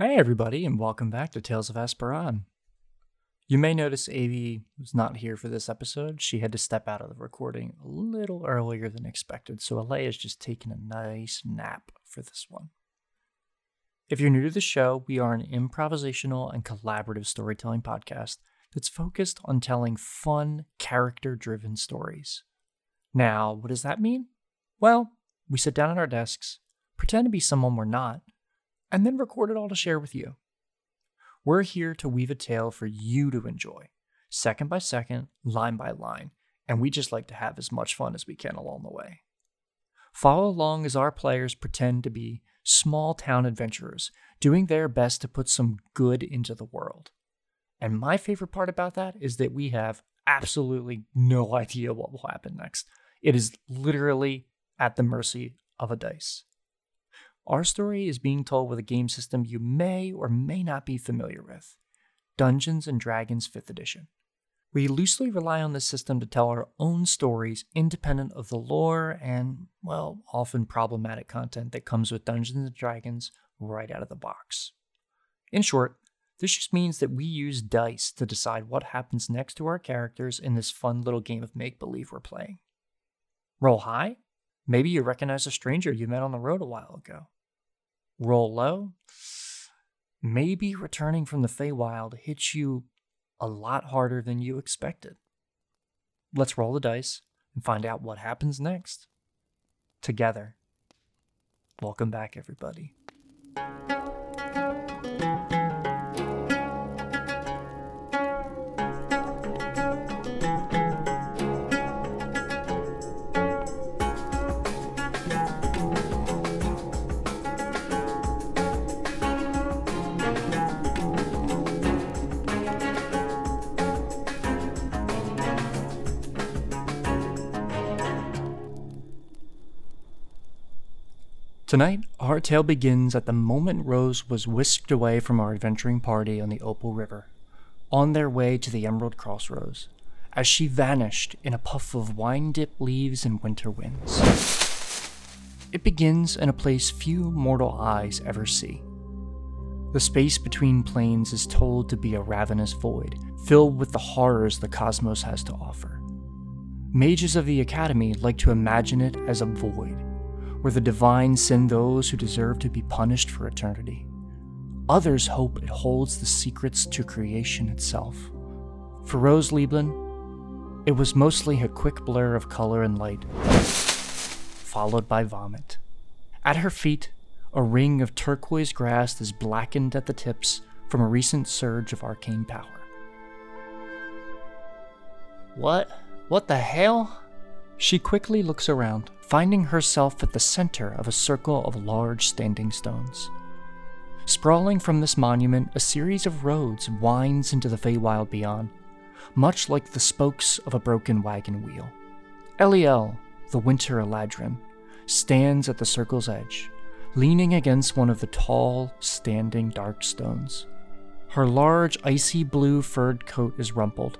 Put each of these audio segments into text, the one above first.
Hey, everybody, and welcome back to Tales of Esperan. You may notice Avi was not here for this episode. She had to step out of the recording a little earlier than expected, so Alea is just taking a nice nap for this one. If you're new to the show, we are an improvisational and collaborative storytelling podcast that's focused on telling fun, character driven stories. Now, what does that mean? Well, we sit down at our desks, pretend to be someone we're not, and then record it all to share with you. We're here to weave a tale for you to enjoy, second by second, line by line, and we just like to have as much fun as we can along the way. Follow along as our players pretend to be small town adventurers, doing their best to put some good into the world. And my favorite part about that is that we have absolutely no idea what will happen next. It is literally at the mercy of a dice. Our story is being told with a game system you may or may not be familiar with Dungeons and Dragons 5th Edition. We loosely rely on this system to tell our own stories independent of the lore and, well, often problematic content that comes with Dungeons and Dragons right out of the box. In short, this just means that we use dice to decide what happens next to our characters in this fun little game of make believe we're playing. Roll high? Maybe you recognize a stranger you met on the road a while ago roll low, maybe returning from the Feywild hits you a lot harder than you expected. Let's roll the dice and find out what happens next. Together. Welcome back, everybody. Tonight, our tale begins at the moment Rose was whisked away from our adventuring party on the Opal River, on their way to the Emerald Crossroads, as she vanished in a puff of wine dipped leaves and winter winds. It begins in a place few mortal eyes ever see. The space between planes is told to be a ravenous void, filled with the horrors the cosmos has to offer. Mages of the Academy like to imagine it as a void where the divine send those who deserve to be punished for eternity. Others hope it holds the secrets to creation itself. For Rose Lieblin, it was mostly a quick blur of color and light, followed by vomit. At her feet, a ring of turquoise grass is blackened at the tips from a recent surge of arcane power. What? What the hell? She quickly looks around, finding herself at the center of a circle of large standing stones. Sprawling from this monument, a series of roads winds into the Feywild beyond, much like the spokes of a broken wagon wheel. Eliel, the Winter Eladrin, stands at the circle's edge, leaning against one of the tall, standing dark stones. Her large, icy blue furred coat is rumpled,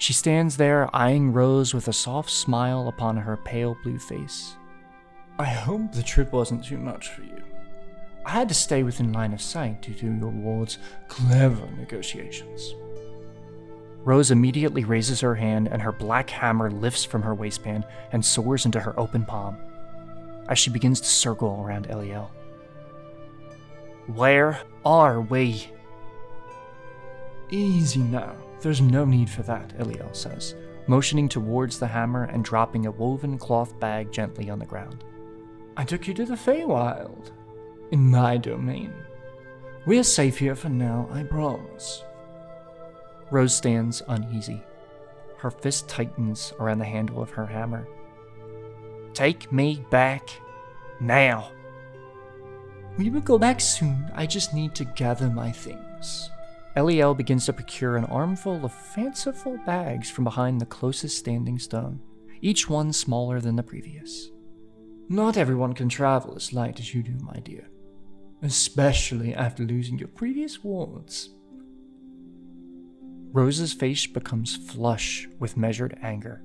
she stands there, eyeing Rose with a soft smile upon her pale blue face. I hope the trip wasn't too much for you. I had to stay within line of sight due to your ward's clever negotiations. Rose immediately raises her hand, and her black hammer lifts from her waistband and soars into her open palm as she begins to circle around Eliel. Where are we? Easy now. There's no need for that, Eliel says, motioning towards the hammer and dropping a woven cloth bag gently on the ground. I took you to the Feywild. In my domain. We're safe here for now, I promise. Rose stands uneasy. Her fist tightens around the handle of her hammer. Take me back now. We will go back soon. I just need to gather my things. Eliel begins to procure an armful of fanciful bags from behind the closest standing stone, each one smaller than the previous. Not everyone can travel as light as you do, my dear, especially after losing your previous wards. Rose's face becomes flush with measured anger.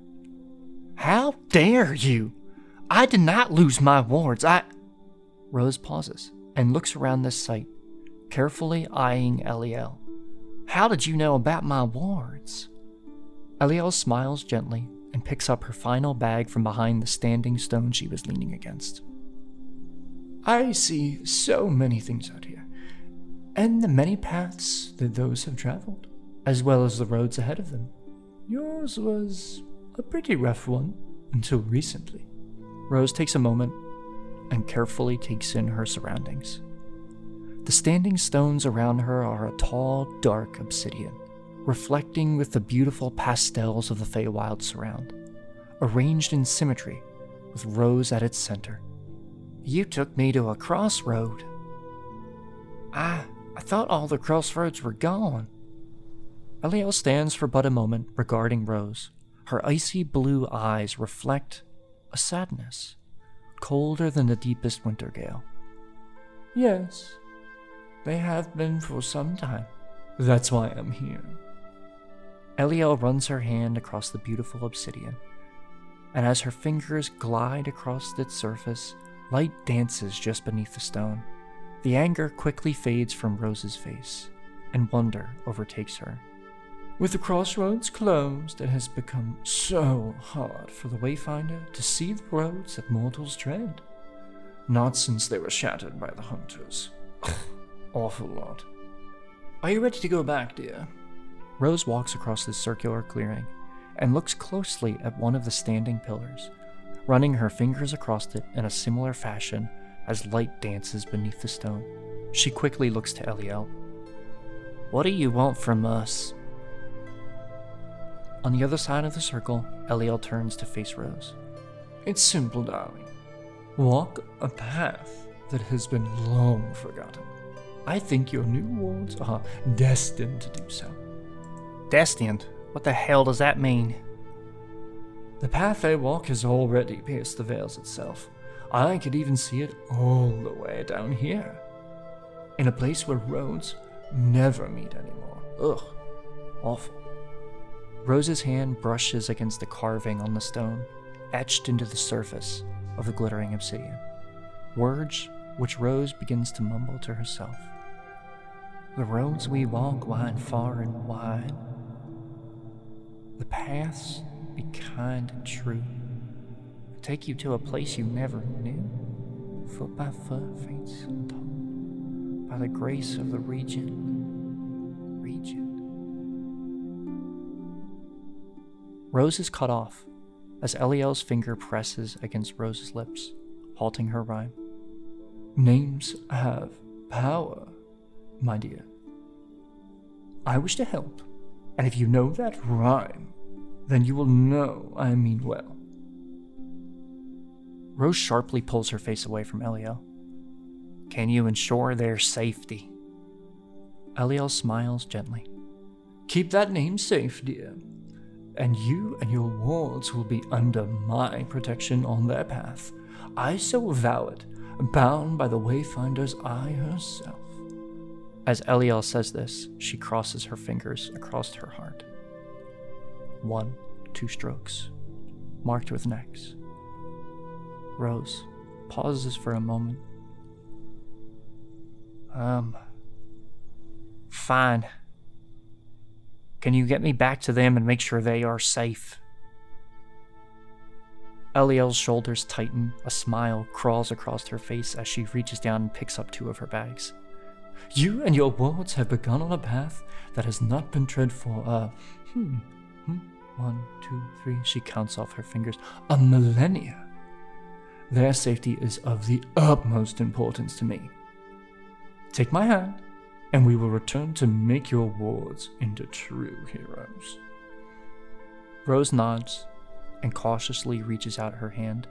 How dare you! I did not lose my wards. I. Rose pauses and looks around this sight carefully eyeing Eliel. How did you know about my wards? Eliel smiles gently and picks up her final bag from behind the standing stone she was leaning against. I see so many things out here, and the many paths that those have traveled, as well as the roads ahead of them. Yours was a pretty rough one until recently. Rose takes a moment and carefully takes in her surroundings. The standing stones around her are a tall, dark obsidian, reflecting with the beautiful pastels of the Feywild surround, arranged in symmetry, with Rose at its center. You took me to a crossroad. I, I thought all the crossroads were gone. Eliel stands for but a moment, regarding Rose. Her icy blue eyes reflect a sadness, colder than the deepest winter gale. Yes, they have been for some time. That's why I'm here. Eliel runs her hand across the beautiful obsidian, and as her fingers glide across its surface, light dances just beneath the stone. The anger quickly fades from Rose's face, and wonder overtakes her. With the crossroads closed, it has become so hard for the Wayfinder to see the roads that mortals tread. Not since they were shattered by the hunters awful lot. Are you ready to go back, dear? Rose walks across this circular clearing and looks closely at one of the standing pillars, running her fingers across it in a similar fashion as light dances beneath the stone. She quickly looks to Eliel. What do you want from us? On the other side of the circle, Eliel turns to face Rose. It's simple, darling. Walk a path that has been long forgotten. I think your new wards are destined to do so. Destined? What the hell does that mean? The path they walk has already pierced the veils itself. I could even see it all the way down here. In a place where roads never meet anymore. Ugh, awful. Rose's hand brushes against the carving on the stone, etched into the surface of the glittering obsidian. Words which Rose begins to mumble to herself. The roads we walk wind far and wide. The paths be kind and true. Take you to a place you never knew. Foot by foot, fates untold. By the grace of the region, region. Rose is cut off as Eliel's finger presses against Rose's lips, halting her rhyme. Names have power my dear. I wish to help, and if you know that rhyme, then you will know I mean well. Rose sharply pulls her face away from Eliel. Can you ensure their safety? Eliel smiles gently. Keep that name safe, dear, and you and your wards will be under my protection on their path. I so vow it, bound by the Wayfinder's eye herself. As Eliel says this, she crosses her fingers across her heart. One, two strokes, marked with necks. Rose pauses for a moment. Um, fine. Can you get me back to them and make sure they are safe? Eliel's shoulders tighten, a smile crawls across her face as she reaches down and picks up two of her bags. You and your wards have begun on a path that has not been tread for, uh, hmm, hmm, one, two, three, she counts off her fingers, a millennia. Their safety is of the utmost importance to me. Take my hand, and we will return to make your wards into true heroes. Rose nods and cautiously reaches out her hand,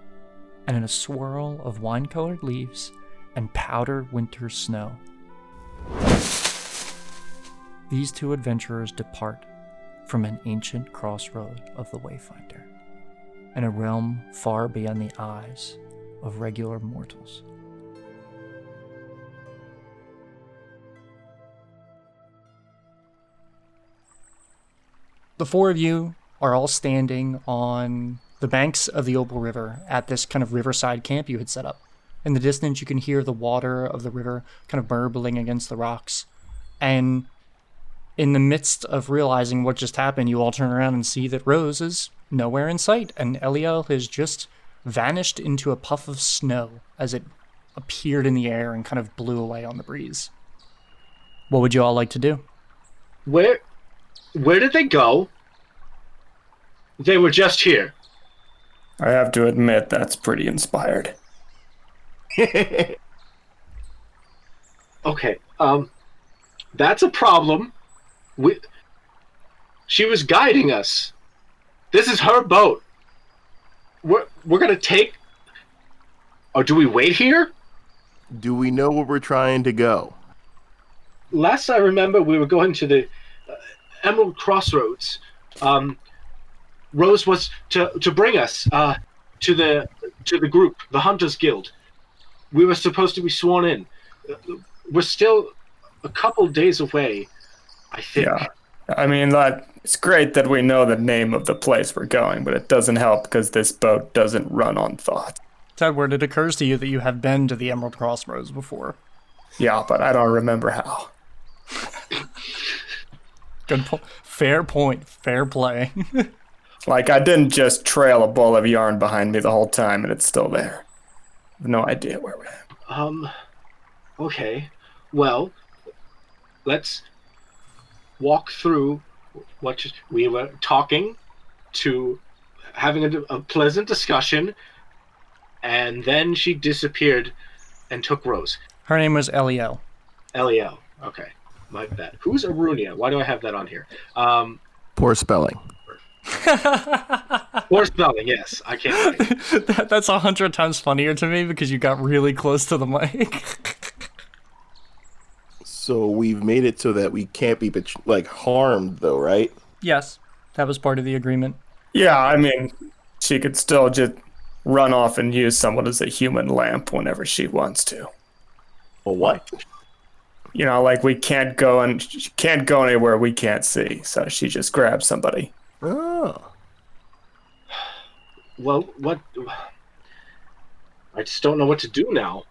and in a swirl of wine colored leaves and powdered winter snow, these two adventurers depart from an ancient crossroad of the Wayfinder, in a realm far beyond the eyes of regular mortals. The four of you are all standing on the banks of the Opal River at this kind of riverside camp you had set up. In the distance, you can hear the water of the river kind of burbling against the rocks. And in the midst of realizing what just happened, you all turn around and see that Rose is nowhere in sight, and Eliel has just vanished into a puff of snow as it appeared in the air and kind of blew away on the breeze. What would you all like to do? Where where did they go? They were just here. I have to admit, that's pretty inspired. Okay. Um that's a problem. We She was guiding us. This is her boat. We're we're going to take Or do we wait here? Do we know where we're trying to go? last I remember, we were going to the uh, Emerald Crossroads. Um, Rose was to to bring us uh, to the to the group, the Hunters Guild. We were supposed to be sworn in. We're still a couple days away, I think. Yeah. I mean, that it's great that we know the name of the place we're going, but it doesn't help because this boat doesn't run on thought. Tedward, it occurs to you that you have been to the Emerald Crossroads before. Yeah, but I don't remember how. Good po- fair point. Fair play. Like, I didn't just trail a ball of yarn behind me the whole time and it's still there. I have no idea where we're at. Um. Okay. Well, let's walk through what we were talking to, having a, a pleasant discussion, and then she disappeared and took Rose. Her name was Eliel. Lel. Okay. My bad. Who's Arunia? Why do I have that on here? Um. Poor spelling. Or spelling. Yes, I can't. that, that's a hundred times funnier to me because you got really close to the mic. So we've made it so that we can't be bet- like harmed, though, right? yes, that was part of the agreement. Yeah, I mean, she could still just run off and use someone as a human lamp whenever she wants to. Well, what? You know, like we can't go and she can't go anywhere we can't see, so she just grabs somebody. Oh, Well, what? I just don't know what to do now.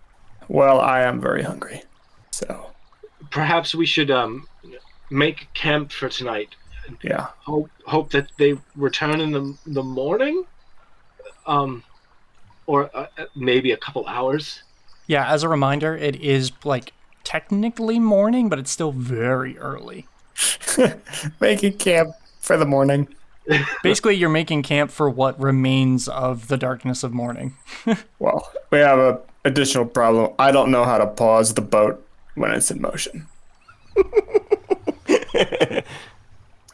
Well, I am very hungry, so Perhaps we should um make camp for tonight. yeah. Hope hope that they return in the the morning. Um, or uh, maybe a couple hours. Yeah, as a reminder, it is like technically morning, but it's still very early. Making camp for the morning. Basically, you're making camp for what remains of the darkness of morning. Well, we have a additional problem. I don't know how to pause the boat when it's in motion.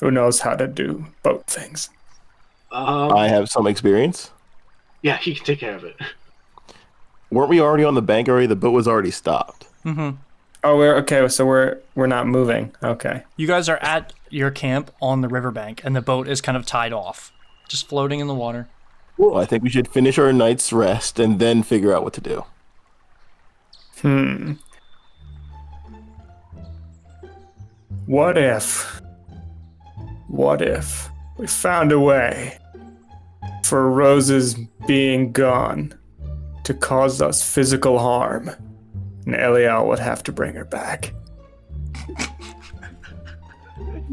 Who knows how to do boat things? Um, I have some experience. yeah, he can take care of it. Weren't we already on the bank already? The boat was already stopped. Oh, we're okay. So we're we're not moving. Okay. You guys are at your camp on the riverbank, and the boat is kind of tied off, just floating in the water. Well, I think we should finish our night's rest and then figure out what to do. Hmm. What if? What if we found a way for Rose's being gone to cause us physical harm, and Eliel would have to bring her back?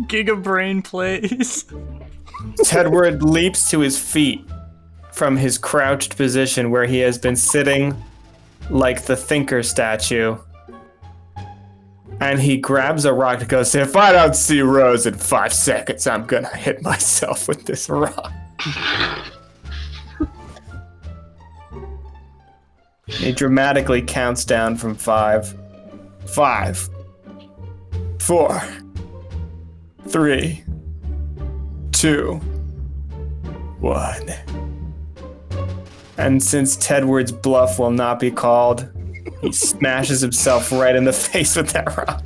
Giga Brain plays. Tedward leaps to his feet from his crouched position where he has been sitting like the thinker statue. And he grabs a rock and goes, If I don't see Rose in five seconds, I'm gonna hit myself with this rock. he dramatically counts down from five, five, four, three, two, one. And since Tedward's bluff will not be called, he smashes himself right in the face with that rock.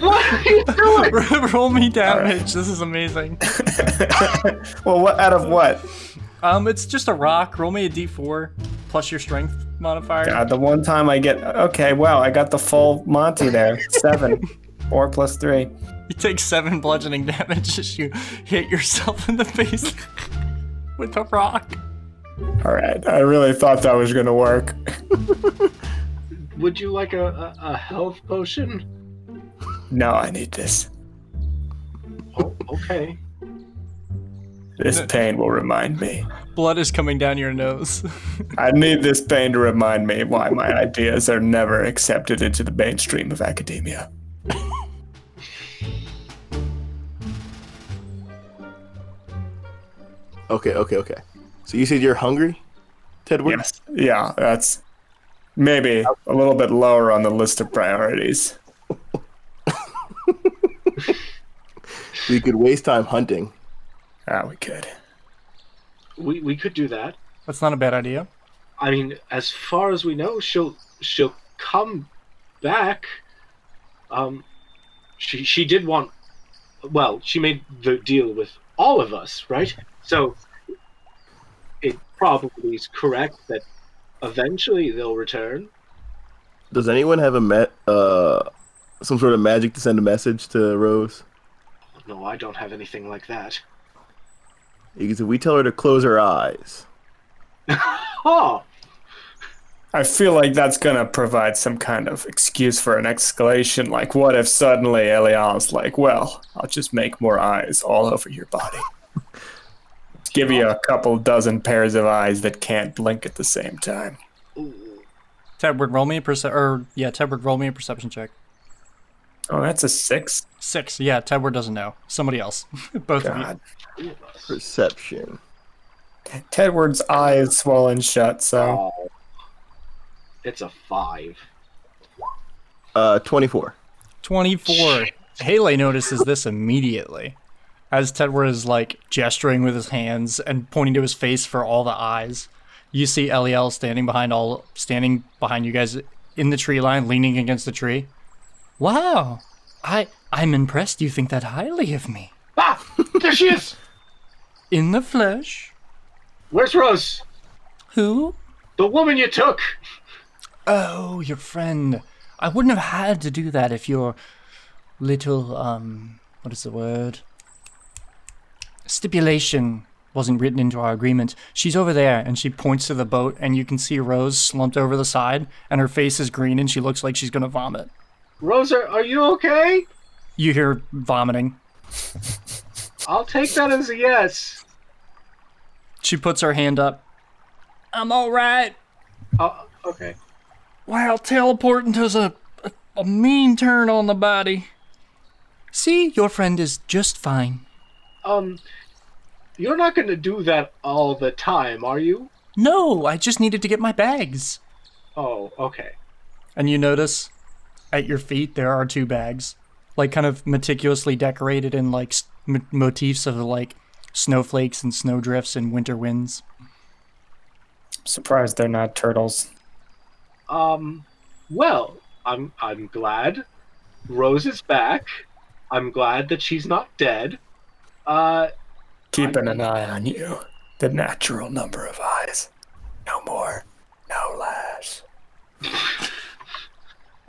what are you doing? Roll me damage. This is amazing. well, what out of what? Um, it's just a rock. Roll me a d4 plus your strength modifier. God, the one time I get okay, wow, I got the full Monty there. Seven. Four plus three. You take seven bludgeoning damage as you hit yourself in the face with a rock. All right, I really thought that was gonna work. Would you like a, a, a health potion? No, I need this. Oh, okay. This pain will remind me. Blood is coming down your nose. I need this pain to remind me why my ideas are never accepted into the mainstream of academia. Okay, okay, okay. So you said you're hungry, Tedward? Yes, yeah, that's maybe a little bit lower on the list of priorities. We could waste time hunting. Ah, we could. We we could do that. That's not a bad idea. I mean, as far as we know, she'll she'll come back. Um, she she did want. Well, she made the deal with all of us, right? So it probably is correct that eventually they'll return. Does anyone have a met uh some sort of magic to send a message to Rose? No, I don't have anything like that. Because if we tell her to close her eyes, Oh, I feel like that's gonna provide some kind of excuse for an escalation. Like, what if suddenly Eliel's like, "Well, I'll just make more eyes all over your body, give you a couple dozen pairs of eyes that can't blink at the same time." Tedward, roll me a perce- or yeah, Tedward, roll me a perception check. Oh, that's a six. Six. Yeah, Tedward doesn't know. Somebody else. Both of you. Perception. Tedward's eyes swollen shut. So oh. it's a five. Uh, twenty-four. 24. Haley notices this immediately as Tedward is like gesturing with his hands and pointing to his face for all the eyes. You see Eliel standing behind all standing behind you guys in the tree line, leaning against the tree. Wow. I I'm impressed you think that highly of me. Ah, there she is. In the flesh. Where's Rose? Who? The woman you took. Oh, your friend. I wouldn't have had to do that if your little, um, what is the word? Stipulation wasn't written into our agreement. She's over there, and she points to the boat, and you can see Rose slumped over the side, and her face is green, and she looks like she's gonna vomit. Rose, are, are you okay? You hear vomiting. I'll take that as a yes. She puts her hand up. I'm alright. Oh, okay. Wow, teleporting does a, a, a mean turn on the body. See, your friend is just fine. Um, you're not going to do that all the time, are you? No, I just needed to get my bags. Oh, okay. And you notice at your feet there are two bags, like kind of meticulously decorated in like s- m- motifs of like snowflakes and snowdrifts and winter winds. surprised they're not turtles. Um, well, I'm I'm glad Rose is back. I'm glad that she's not dead. Uh, Keeping an eye on you. The natural number of eyes. No more. No less.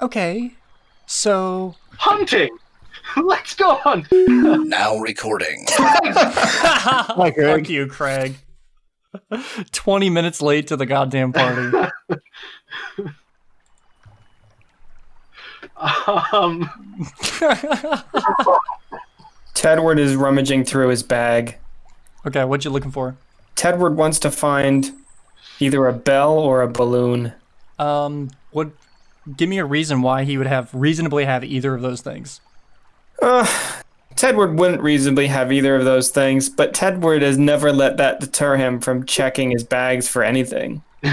Okay, so hunting. Let's go hunt. Now recording. Hi, Craig. fuck you, Craig. Twenty minutes late to the goddamn party. Um, Tedward is rummaging through his bag. okay, what you looking for? Tedward wants to find either a bell or a balloon. Um, what? Give me a reason why he would have reasonably have either of those things. Uh, Tedward wouldn't reasonably have either of those things, but Tedward has never let that deter him from checking his bags for anything.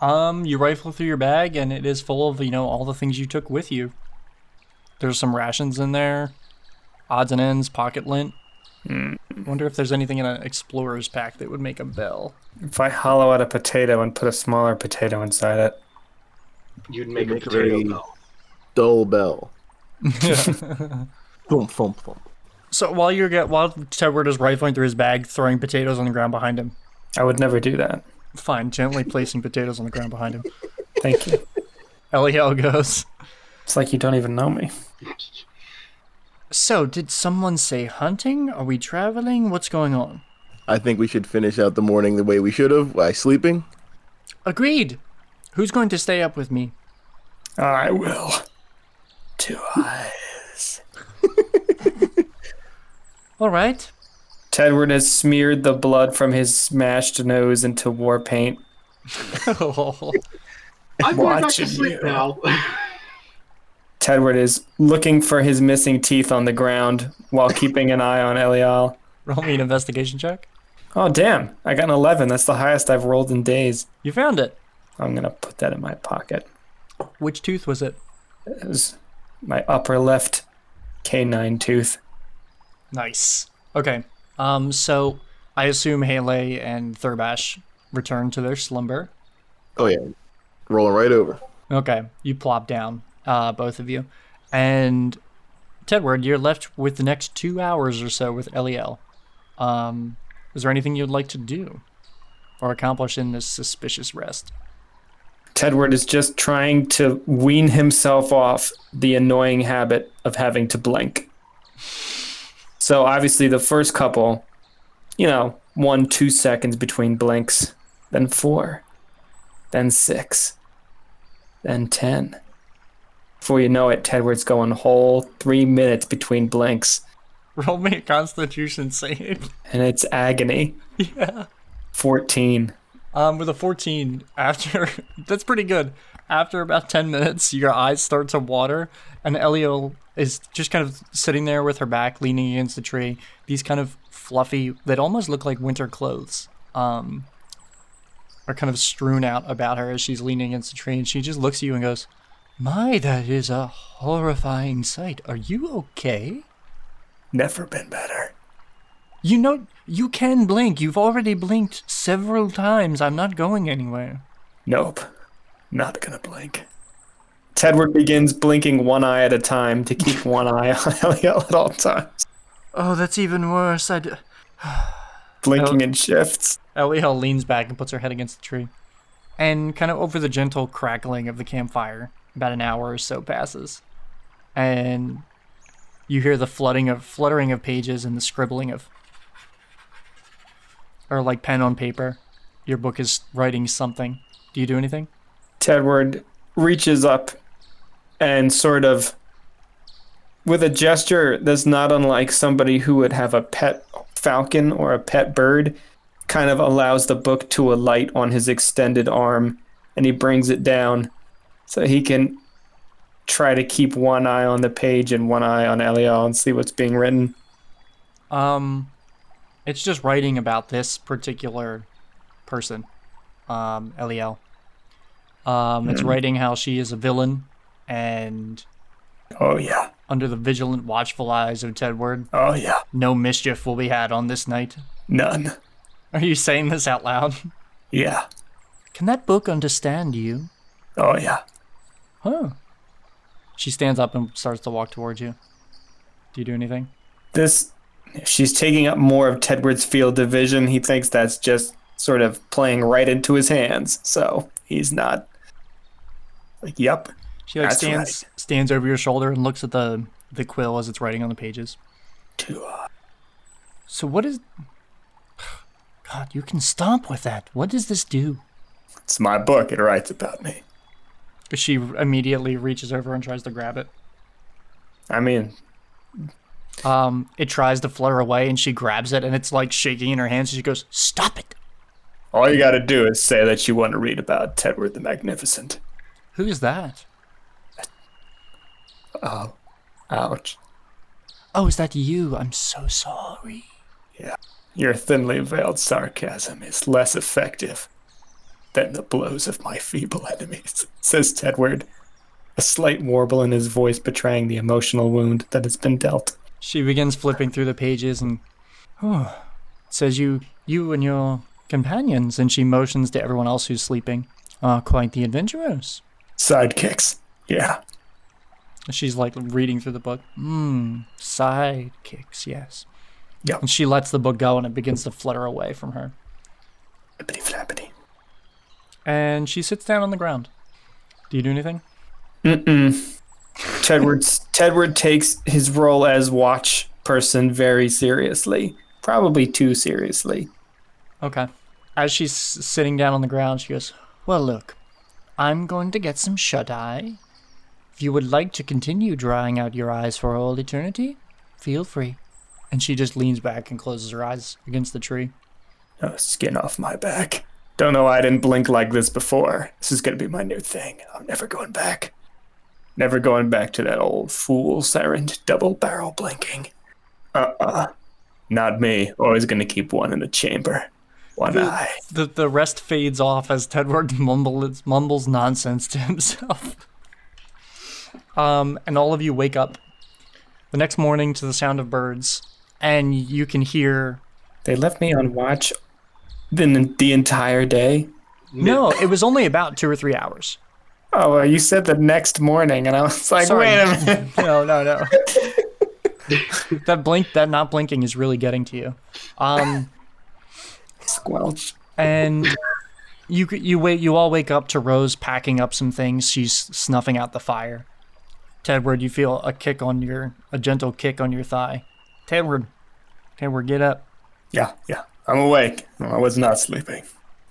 Um, you rifle through your bag, and it is full of you know all the things you took with you. There's some rations in there, odds and ends, pocket lint. Hmm. Wonder if there's anything in an explorer's pack that would make a bell. If I hollow out a potato and put a smaller potato inside it, you'd make a Make a potato very- bell. Dull bell. Boom, boom, boom. So while you're get while Tedward is rifling through his bag, throwing potatoes on the ground behind him. I would never do that. Fine, gently placing potatoes on the ground behind him. Thank you. Eliel goes. It's like you don't even know me. So, did someone say hunting? Are we traveling? What's going on? I think we should finish out the morning the way we should have by sleeping. Agreed. Who's going to stay up with me? I will. Two eyes. All right. Tedward has smeared the blood from his smashed nose into war paint. I'm going back to Watching sleep you. now. Tedward is looking for his missing teeth on the ground while keeping an eye on Eliel. Roll me an investigation check. Oh, damn. I got an 11. That's the highest I've rolled in days. You found it. I'm going to put that in my pocket. Which tooth was it? It was my upper left canine tooth. Nice. Okay. Um. So I assume Haley and Thurbash return to their slumber. Oh yeah, rolling right over. Okay. You plop down, uh, both of you, and Tedward, you're left with the next two hours or so with Eliel. Um. Is there anything you'd like to do or accomplish in this suspicious rest? Tedward is just trying to wean himself off the annoying habit of having to blink. So obviously the first couple, you know, one, two seconds between blinks, then four, then six, then ten. Before you know it, Tedward's going whole three minutes between blinks, Roll me a Constitution save. and it's agony. yeah. 14. Um, with a 14, after that's pretty good. After about 10 minutes, your eyes start to water, and Elio is just kind of sitting there with her back leaning against the tree. These kind of fluffy, that almost look like winter clothes, um, are kind of strewn out about her as she's leaning against the tree, and she just looks at you and goes, My, that is a horrifying sight. Are you okay? Never been better. You know, you can blink. You've already blinked several times. I'm not going anywhere. Nope. Not gonna blink. Tedward begins blinking one eye at a time to keep one eye on Eliel at all times. Oh, that's even worse. I d- Blinking Oh. in shifts. Eliel leans back and puts her head against the tree. And kind of over the gentle crackling of the campfire, about an hour or so passes. And you hear the flooding of fluttering of pages and the scribbling of or like pen on paper. Your book is writing something. Do you do anything? Tedward reaches up and sort of, with a gesture that's not unlike somebody who would have a pet falcon or a pet bird, kind of allows the book to alight on his extended arm and he brings it down so he can try to keep one eye on the page and one eye on Eliel and see what's being written. Um, it's just writing about this particular person, um, Eliel. Um, it's writing how she is a villain and Oh, yeah. under the vigilant, watchful eyes of Tedward, Oh, yeah. no mischief will be had on this night. None. Are you saying this out loud? Yeah. Can that book understand you? Oh, yeah. Huh. She stands up and starts to walk towards you. Do you do anything? this she's taking up more of Tedward's field of vision. He thinks that's just sort of playing right into his hands. So he's not like, yep. She like stands stands over your shoulder and looks at the the quill as it's writing on the pages. Uh, So what is God, you can stomp with that. What does this do? It's my book. It writes about me. She immediately reaches over and tries to grab it. I mean, Um, it tries to flutter away and she grabs it and it's like shaking in her hands. And she goes, "Stop it! all you got to do is say that you want to read about Tedward the Magnificent. Who's that? Oh, ouch. Oh, is that you? I'm so sorry." Yeah. Your thinly veiled sarcasm is less effective than the blows of my feeble enemies, says Tedward, a slight warble in his voice betraying the emotional wound that has been dealt. She begins flipping through the pages and oh, says you you and your companions and she motions to everyone else who's sleeping. Are quite the adventurers. Sidekicks. Yeah. She's like reading through the book. Hmm, sidekicks, yes. Yep. And she lets the book go and it begins to flutter away from her. Flappity. And she sits down on the ground. Do you do anything? Mm-mm. Tedward's, Tedward takes his role as watch person very seriously. probably too seriously. Okay. As she's sitting down on the ground, she goes, Well, look, I'm going to get some shut eye. If you would like to continue drying out your eyes for all eternity, feel free. And she just leans back and closes her eyes against the tree. Oh, skin off my back. Don't know why I didn't blink like this before. This is gonna be my new thing. I'm never going back. Never going back to that old fool errand double barrel blinking. Uh-uh. Not me. Always gonna keep one in the chamber. One eye. The, the rest fades off as Tedward mumbles, mumbles nonsense to himself. Um, and all of you wake up the next morning to the sound of birds, and you can hear They left me on watch the, the entire day. No, it was only about two or three hours. Oh, well, you said the next morning, and I was like, Sorry. wait a minute. no, no, no. that blink, that not blinking, is really getting to you. Um, Squelch. and you you wait. You all wake up to Rose packing up some things. She's snuffing out the fire. Tedward, you feel a kick on your a gentle kick on your thigh. Tedward, Tedward, get up. Yeah, yeah. I'm awake. No, I was not sleeping.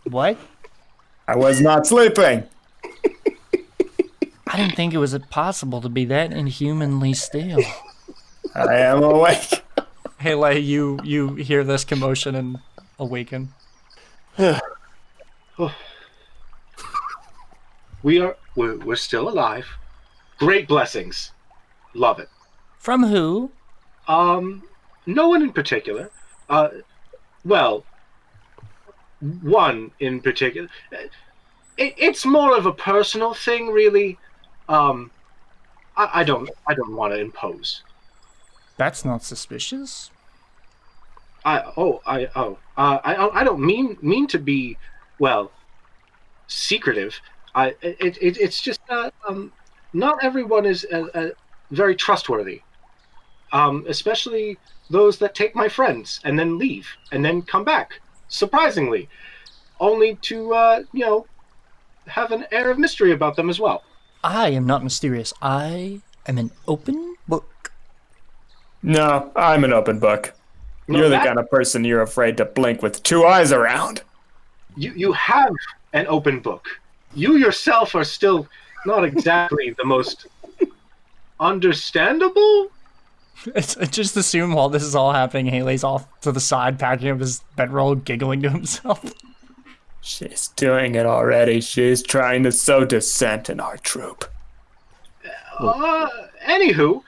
What? I was not sleeping. I didn't think it was possible to be that inhumanly still. I am awake. Hey Hele, you you hear this commotion and awaken. We are we're, we're still alive. Great blessings. Love it. From who? Um, no one in particular. Uh, well, one in particular. It, it's more of a personal thing, really. Um, I, I don't, I don't want to impose. That's not suspicious. I oh I oh uh, I don't- I don't mean mean to be well secretive. I it, it it's just uh, um not everyone is uh, uh, very trustworthy. Um, especially those that take my friends and then leave and then come back surprisingly, only to uh, you know have an air of mystery about them as well. I am not mysterious. I am an open book. No, I'm an open book. No, You're the that- kind of person you're afraid to blink with two eyes around. you you have an open book. You yourself are still not exactly the most understandable. It's, I just assume while this is all happening, Haley's off to the side, packing up his bedroll, giggling to himself. She's doing it already. She's trying to sow dissent in our troop. Uh, anywho,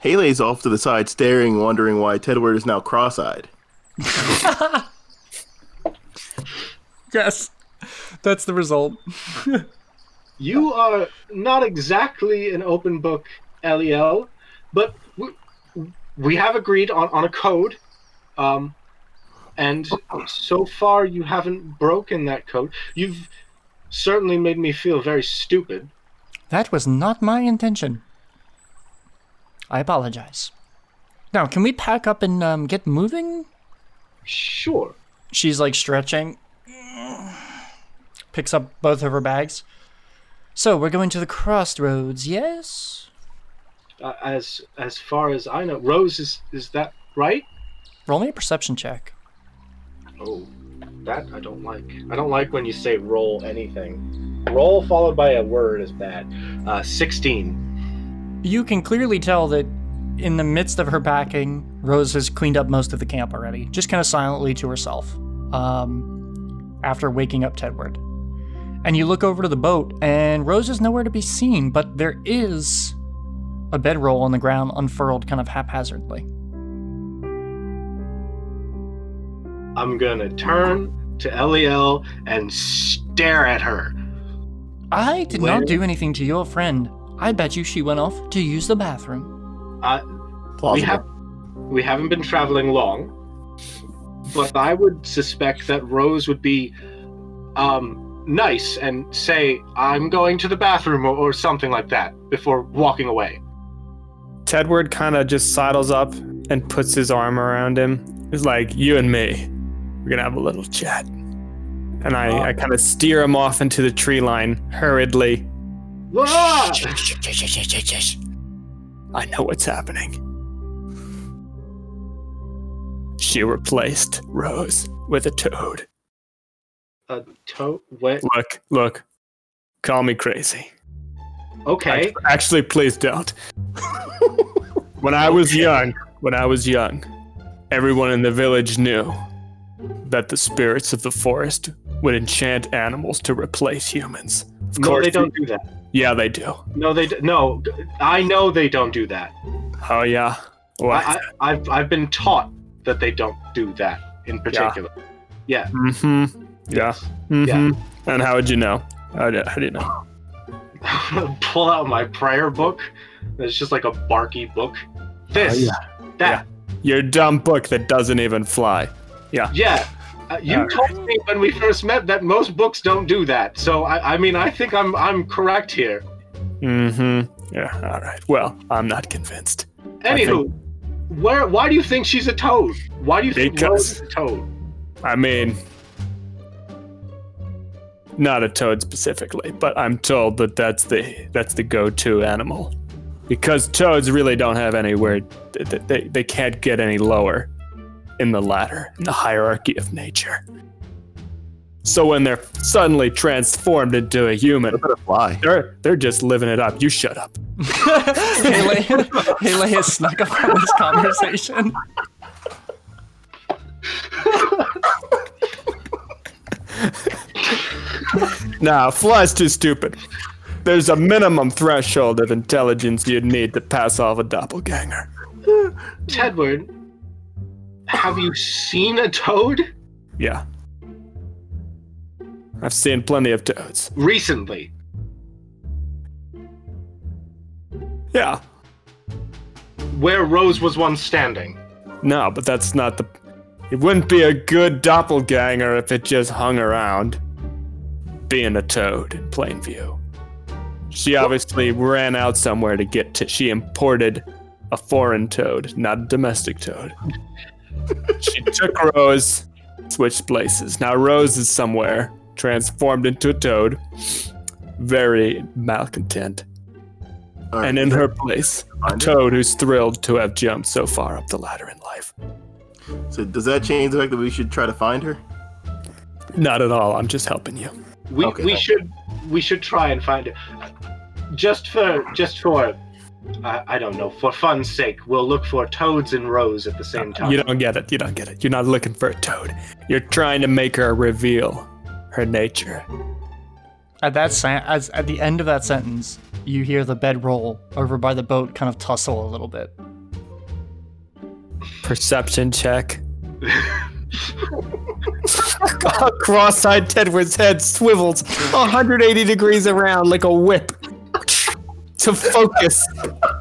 Haley's off to the side, staring, wondering why Tedward is now cross-eyed. yes, that's the result. you are not exactly an open book, Lel, but we, we have agreed on, on a code. Um, and so far, you haven't broken that code. You've certainly made me feel very stupid. That was not my intention. I apologize. Now, can we pack up and um, get moving? Sure. She's like stretching, picks up both of her bags. So, we're going to the crossroads, yes? Uh, as as far as I know, Rose is is that right? Roll me a perception check. Oh, that I don't like. I don't like when you say roll anything. Roll followed by a word is bad. Uh, Sixteen. You can clearly tell that in the midst of her packing, Rose has cleaned up most of the camp already, just kind of silently to herself, um, after waking up Tedward. And you look over to the boat, and Rose is nowhere to be seen, but there is a bedroll on the ground unfurled kind of haphazardly. I'm gonna turn to Lel and stare at her. I did not do anything to your friend. I bet you she went off to use the bathroom. Uh, we have we haven't been traveling long, but I would suspect that Rose would be um, nice and say, "I'm going to the bathroom" or, or something like that before walking away. Tedward kind of just sidles up and puts his arm around him. He's like, You and me, we're gonna have a little chat. And I, I kind of steer him off into the tree line hurriedly. Ah! I know what's happening. she replaced Rose with a toad. A toad. What? Look, look. Call me crazy. Okay. Act- Actually, please don't. when I was young, when I was young, everyone in the village knew that the spirits of the forest would enchant animals to replace humans. Of No, course, they don't do that. Yeah, they do. No, they d- no. I know they don't do that. Oh yeah. What? I, I, I've I've been taught that they don't do that in particular. Yeah. mm-hmm. Yeah. Mm-hmm. Yeah. And how would you know? How do you know? Pull out my prayer book. It's just like a barky book. This. Oh, That. Your dumb book that doesn't even fly. Yeah. Uh, you Yeah. told me when we first met that most books don't do that. So I, I mean, I think I'm I'm correct here. Mm-hmm. Yeah. All right. Well, I'm not convinced. I Anywho, where? Why do you think she's a toad? Why do you think Because- Rose is a toad? I mean, not a toad specifically, but I'm told that that's the that's the go-to animal because toads really don't have anywhere they, they, they can't get any lower in the ladder in the hierarchy of nature. So when they're suddenly transformed into a human, fly. they're they're just living it up. You shut up. Haley, Haley has snuck up on this conversation. Nah, fly's too stupid. There's a minimum threshold of intelligence you'd need to pass off a doppelganger. Tedward, have you seen a toad Yeah. I've seen plenty of toads. recently? Yeah. Where Rose was once standing. No, but that's not the. It wouldn't be a good doppelganger if it just hung around being a toad in plain view. She obviously ran out somewhere to get to. She imported a foreign toad, not a domestic toad. she took Rose, switched places. Now Rose is somewhere, transformed into a toad, very malcontent. Right. And in her place, a toad who's thrilled to have jumped so far up the ladder in life. So does that change the fact that we should try to find her? Not at all. I'm just helping you. We Okay. we should we should try and find it. Just for just for I, I don't know for fun's sake, we'll look for toads and Rose at the same time. You don't get it. You don't get it. You're not looking for a toad. You're trying to make her reveal her nature. At that sen- as at the end of that sentence, you hear the bed roll over by the boat kind of tussle a little bit. Perception check. Cross-eyed Tedward's head swivels 180 degrees around like a whip to focus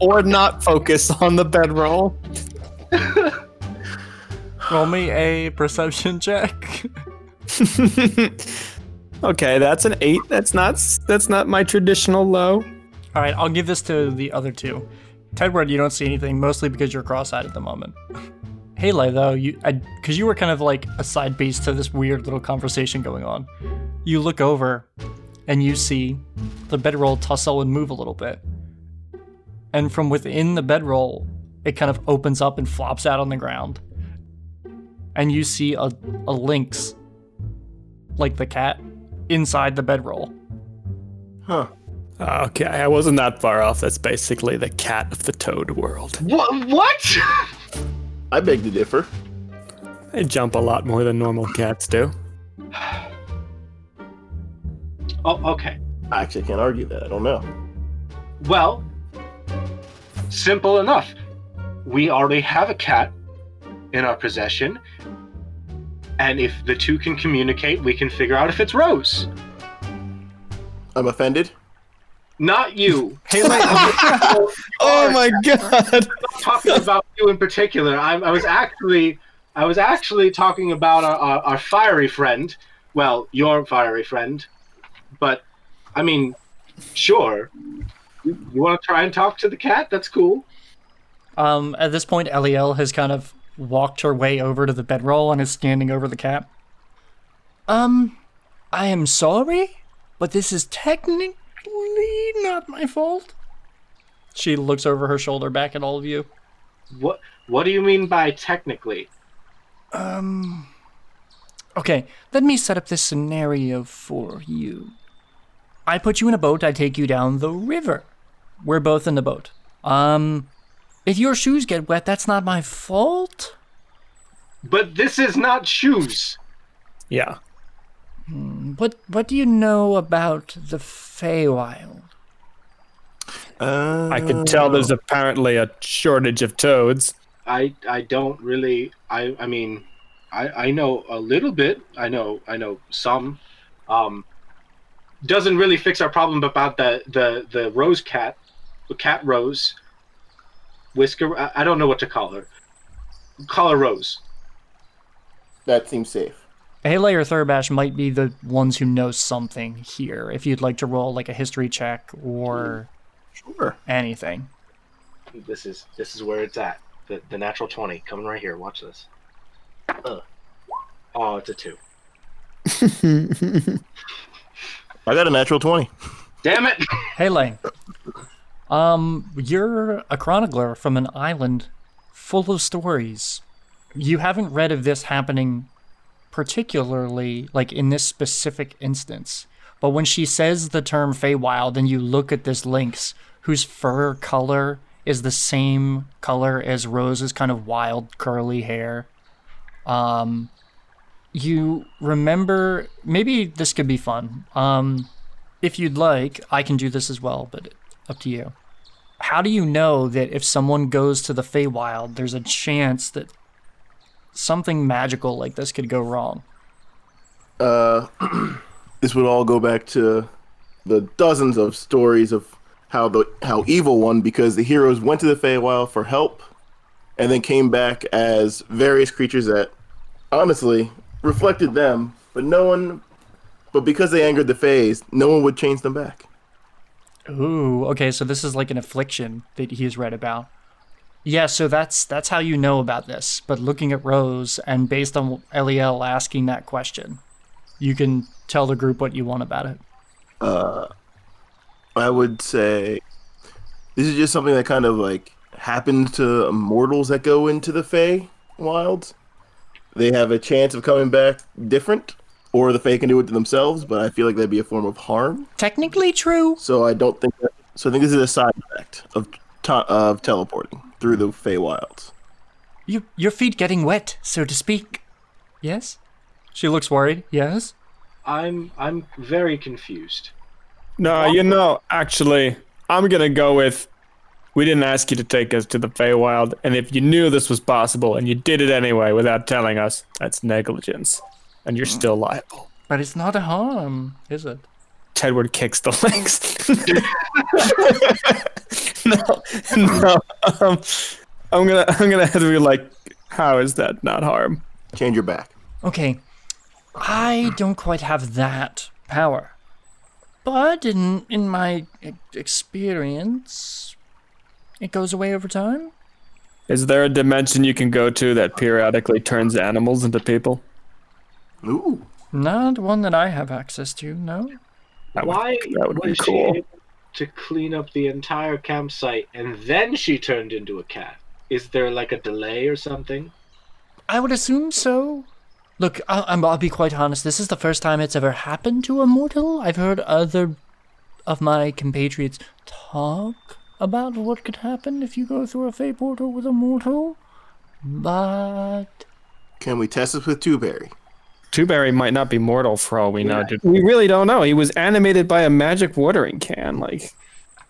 or not focus on the bedroll. Roll me a perception check. okay, that's an eight. That's not that's not my traditional low. All right, I'll give this to the other two. Tedward, you don't see anything, mostly because you're cross-eyed at the moment. Haley, though, you because you were kind of like a side piece to this weird little conversation going on. You look over, and you see the bedroll tussle and move a little bit, and from within the bedroll, it kind of opens up and flops out on the ground, and you see a a lynx, like the cat, inside the bedroll. Huh. Okay, I wasn't that far off. That's basically the cat of the toad world. What? What? I beg to differ. They jump a lot more than normal cats do. oh, okay. I actually can't argue that. I don't know. Well, simple enough. We already have a cat in our possession, and if the two can communicate, we can figure out if it's Rose. I'm offended. Not you. Haley, Oh my god! I'm talking about you in particular. I, I was actually, I was actually talking about our, our, our fiery friend. Well, your fiery friend, but I mean, sure. You, you want to try and talk to the cat? That's cool. Um, at this point, Eliel has kind of walked her way over to the bedroll and is standing over the cat. Um, I am sorry, but this is technically not my fault. She looks over her shoulder back at all of you. What What do you mean by technically? Um. Okay, let me set up this scenario for you. I put you in a boat, I take you down the river. We're both in the boat. Um, if your shoes get wet, that's not my fault. But this is not shoes. Yeah. What what do you know about the Feywild? Uh, I can tell there's apparently a shortage of toads. I I don't really. I I mean, I I know a little bit. I know I know some. Um, doesn't really fix our problem about the the the rose cat, the cat rose. Whisker. I, I don't know what to call her. Call her Rose. that seems safe. Haley or Thurbash might be the ones who know something here. If you'd like to roll like a history check or Sure. anything. This is this is where it's at. The the natural twenty coming right here. Watch this. Uh. Oh, it's a two. I got a natural twenty. Damn it! Haley, um, you're a chronicler from an island full of stories. You haven't read of this happening particularly like in this specific instance. But when she says the term Feywild and you look at this lynx whose fur color is the same color as Rose's kind of wild curly hair, um, you remember maybe this could be fun. Um, if you'd like, I can do this as well, but up to you. How do you know that if someone goes to the Feywild, there's a chance that something magical like this could go wrong? Uh, this would all go back to the dozens of stories of how the how evil one because the heroes went to the Feywild for help, and then came back as various creatures that, honestly, reflected them, but no one. But because they angered the Fays, no one would change them back. Ooh, okay, so this is like an affliction that he has read about. Yeah, so that's that's how you know about this. But looking at Rose and based on Eliel asking that question, you can tell the group what you want about it. Uh, I would say this is just something that kind of like happens to mortals that go into the Fey wilds. They have a chance of coming back different, or the Fey can do it to themselves, but I feel like that'd be a form of harm. Technically true. So I don't think that. So I think this is a side effect of to, of teleporting through the Fey wilds. You, your feet getting wet, so to speak. Yes? She looks worried. Yes? I'm I'm very confused. No, you know, actually, I'm gonna go with. We didn't ask you to take us to the Feywild, and if you knew this was possible and you did it anyway without telling us, that's negligence, and you're mm. still liable. But it's not a harm, is it? Tedward kicks the legs. no, no. Um, I'm gonna, I'm gonna have to be like, how is that not harm? Change your back. Okay, I don't quite have that power. But in in my e- experience, it goes away over time. Is there a dimension you can go to that periodically turns animals into people? Ooh. Not one that I have access to, no. That would- Why that would be was cool. she able to clean up the entire campsite and then she turned into a cat? Is there like a delay or something? I would assume so. Look, I'll, I'm- I'll be quite honest. This is the first time it's ever happened to a mortal. I've heard other of my compatriots talk about what could happen if you go through a fey portal with a mortal. But Can we test this with Tewberry? Tewberry might not be mortal for all we know. Dude. We really don't know. He was animated by a magic watering can. Like,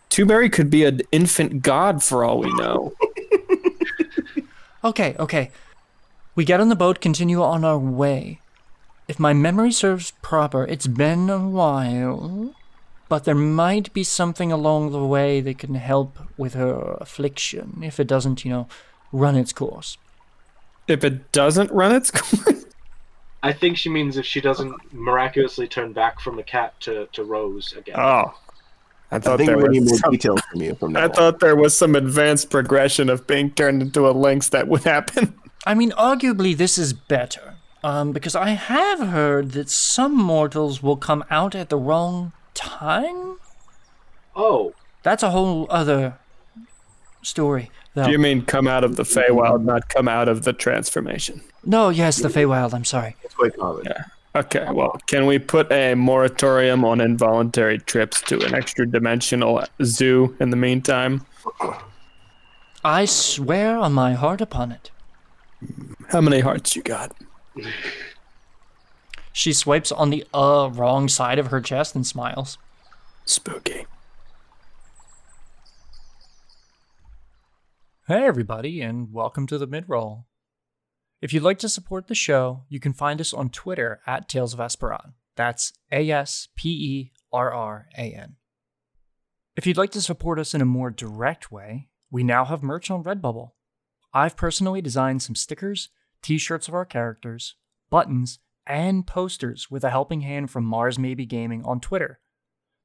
Tewberry could be an infant god for all we know. Okay, okay. We get on the boat, continue on our way. If my memory serves proper, it's been a while, but there might be something along the way that can help with her affliction if it doesn't, you know, run its course. If it doesn't run its course, I think she means if she doesn't miraculously turn back from a cat to, to Rose again. oh, I I thought think there we need more was. Some, details from you from now I on. thought there was some advanced progression of being turned into a lynx that would happen. I mean, arguably, this is better, um, because I have heard that some mortals will come out at the wrong time. oh, That's a whole other story. Though. Do you mean come out of the Feywild, not come out of the transformation? No, yes, the Feywild. I'm sorry. It's quite common. Okay, well, can we put a moratorium on involuntary trips to an extra dimensional zoo in the meantime? I swear on my heart upon it. How many hearts you got? She swipes on the uh wrong side of her chest and smiles. Spooky. Hey, everybody, and welcome to the midroll. If you'd like to support the show, you can find us on Twitter at Tales of Asperran. That's A S P E R R A N. If you'd like to support us in a more direct way, we now have merch on Redbubble. I've personally designed some stickers, t shirts of our characters, buttons, and posters with a helping hand from Mars Maybe Gaming on Twitter,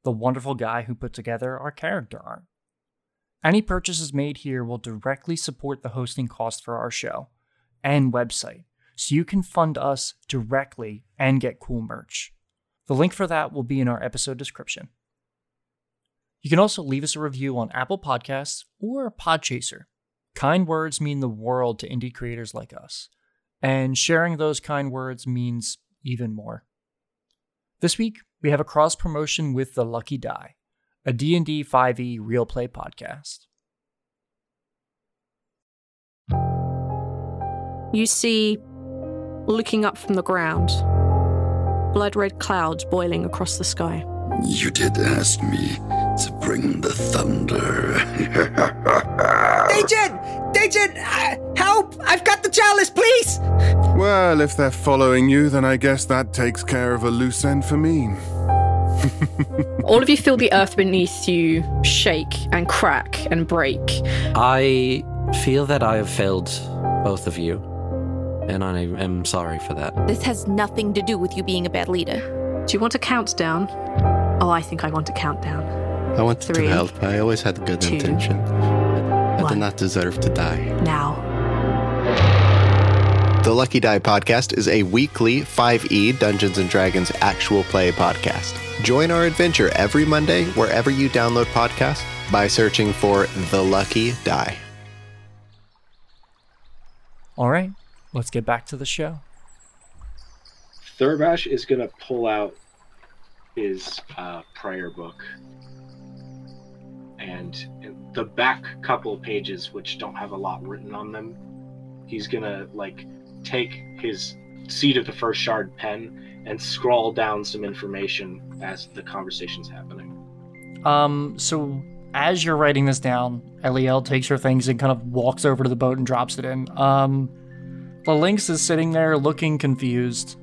the wonderful guy who put together our character art. Any purchases made here will directly support the hosting cost for our show and website, so you can fund us directly and get cool merch. The link for that will be in our episode description. You can also leave us a review on Apple Podcasts or Podchaser. Kind words mean the world to indie creators like us, and sharing those kind words means even more. This week, we have a cross promotion with The Lucky Die, a D&D 5e real play podcast. You see, looking up from the ground, blood red clouds boiling across the sky. You did ask me to bring the thunder. Dajin! Dajin! Uh, help! I've got the chalice, please! Well, if they're following you, then I guess that takes care of a loose end for me. All of you feel the earth beneath you shake and crack and break. I feel that I have failed both of you, and I am sorry for that. This has nothing to do with you being a bad leader. Do you want a countdown? Oh, I think I want a countdown. I wanted Three, to help. I always had good two, intention. I one. did not deserve to die. Now. The Lucky Die podcast is a weekly 5e Dungeons and Dragons actual play podcast. Join our adventure every Monday wherever you download podcasts by searching for The Lucky Die. All right, let's get back to the show. Thurbash is going to pull out his uh, prayer book. And the back couple pages, which don't have a lot written on them, he's going to like take his seat of the first shard pen and scrawl down some information as the conversation's happening. Um, so as you're writing this down, Eliel takes her things and kind of walks over to the boat and drops it in. Um, the lynx is sitting there looking confused,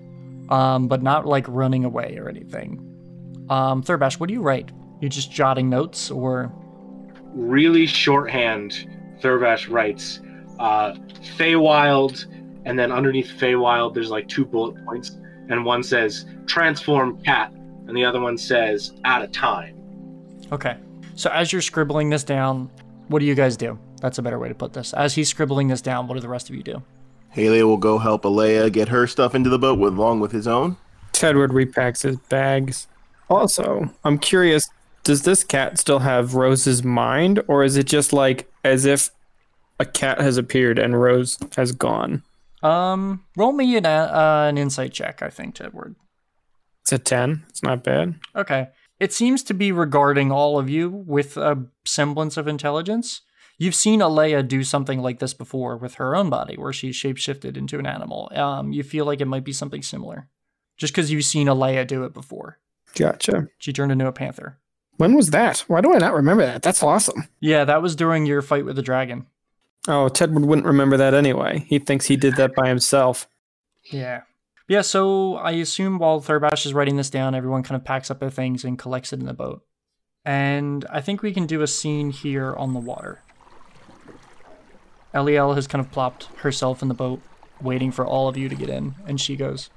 um, but not like running away or anything. Um, Thurbash, what do you write? You're just jotting notes or? Really shorthand, Thurbash writes, uh, Feywild, and then underneath Feywild, there's like two bullet points, and one says transform cat, and the other one says at a time. Okay. So as you're scribbling this down, what do you guys do? That's a better way to put this. As he's scribbling this down, what do the rest of you do? Haley will go help Alea get her stuff into the boat with, along with his own. Tedward repacks his bags. Also, I'm curious does this cat still have Rose's mind, or is it just like as if a cat has appeared and Rose has gone? Um, roll me an, uh, an insight check, I think, Edward. It's a 10. It's not bad. Okay. It seems to be regarding all of you with a semblance of intelligence. You've seen Alea do something like this before with her own body, where she's shapeshifted into an animal. Um, you feel like it might be something similar, just because you've seen Alea do it before. Gotcha. She turned into a panther. When was that? Why do I not remember that? That's awesome. Yeah, that was during your fight with the dragon. Oh, Tedward wouldn't remember that anyway. He thinks he did that by himself. Yeah. Yeah, so I assume while Thurbash is writing this down, everyone kind of packs up their things and collects it in the boat. And I think we can do a scene here on the water. Eliel has kind of plopped herself in the boat, waiting for all of you to get in, and she goes,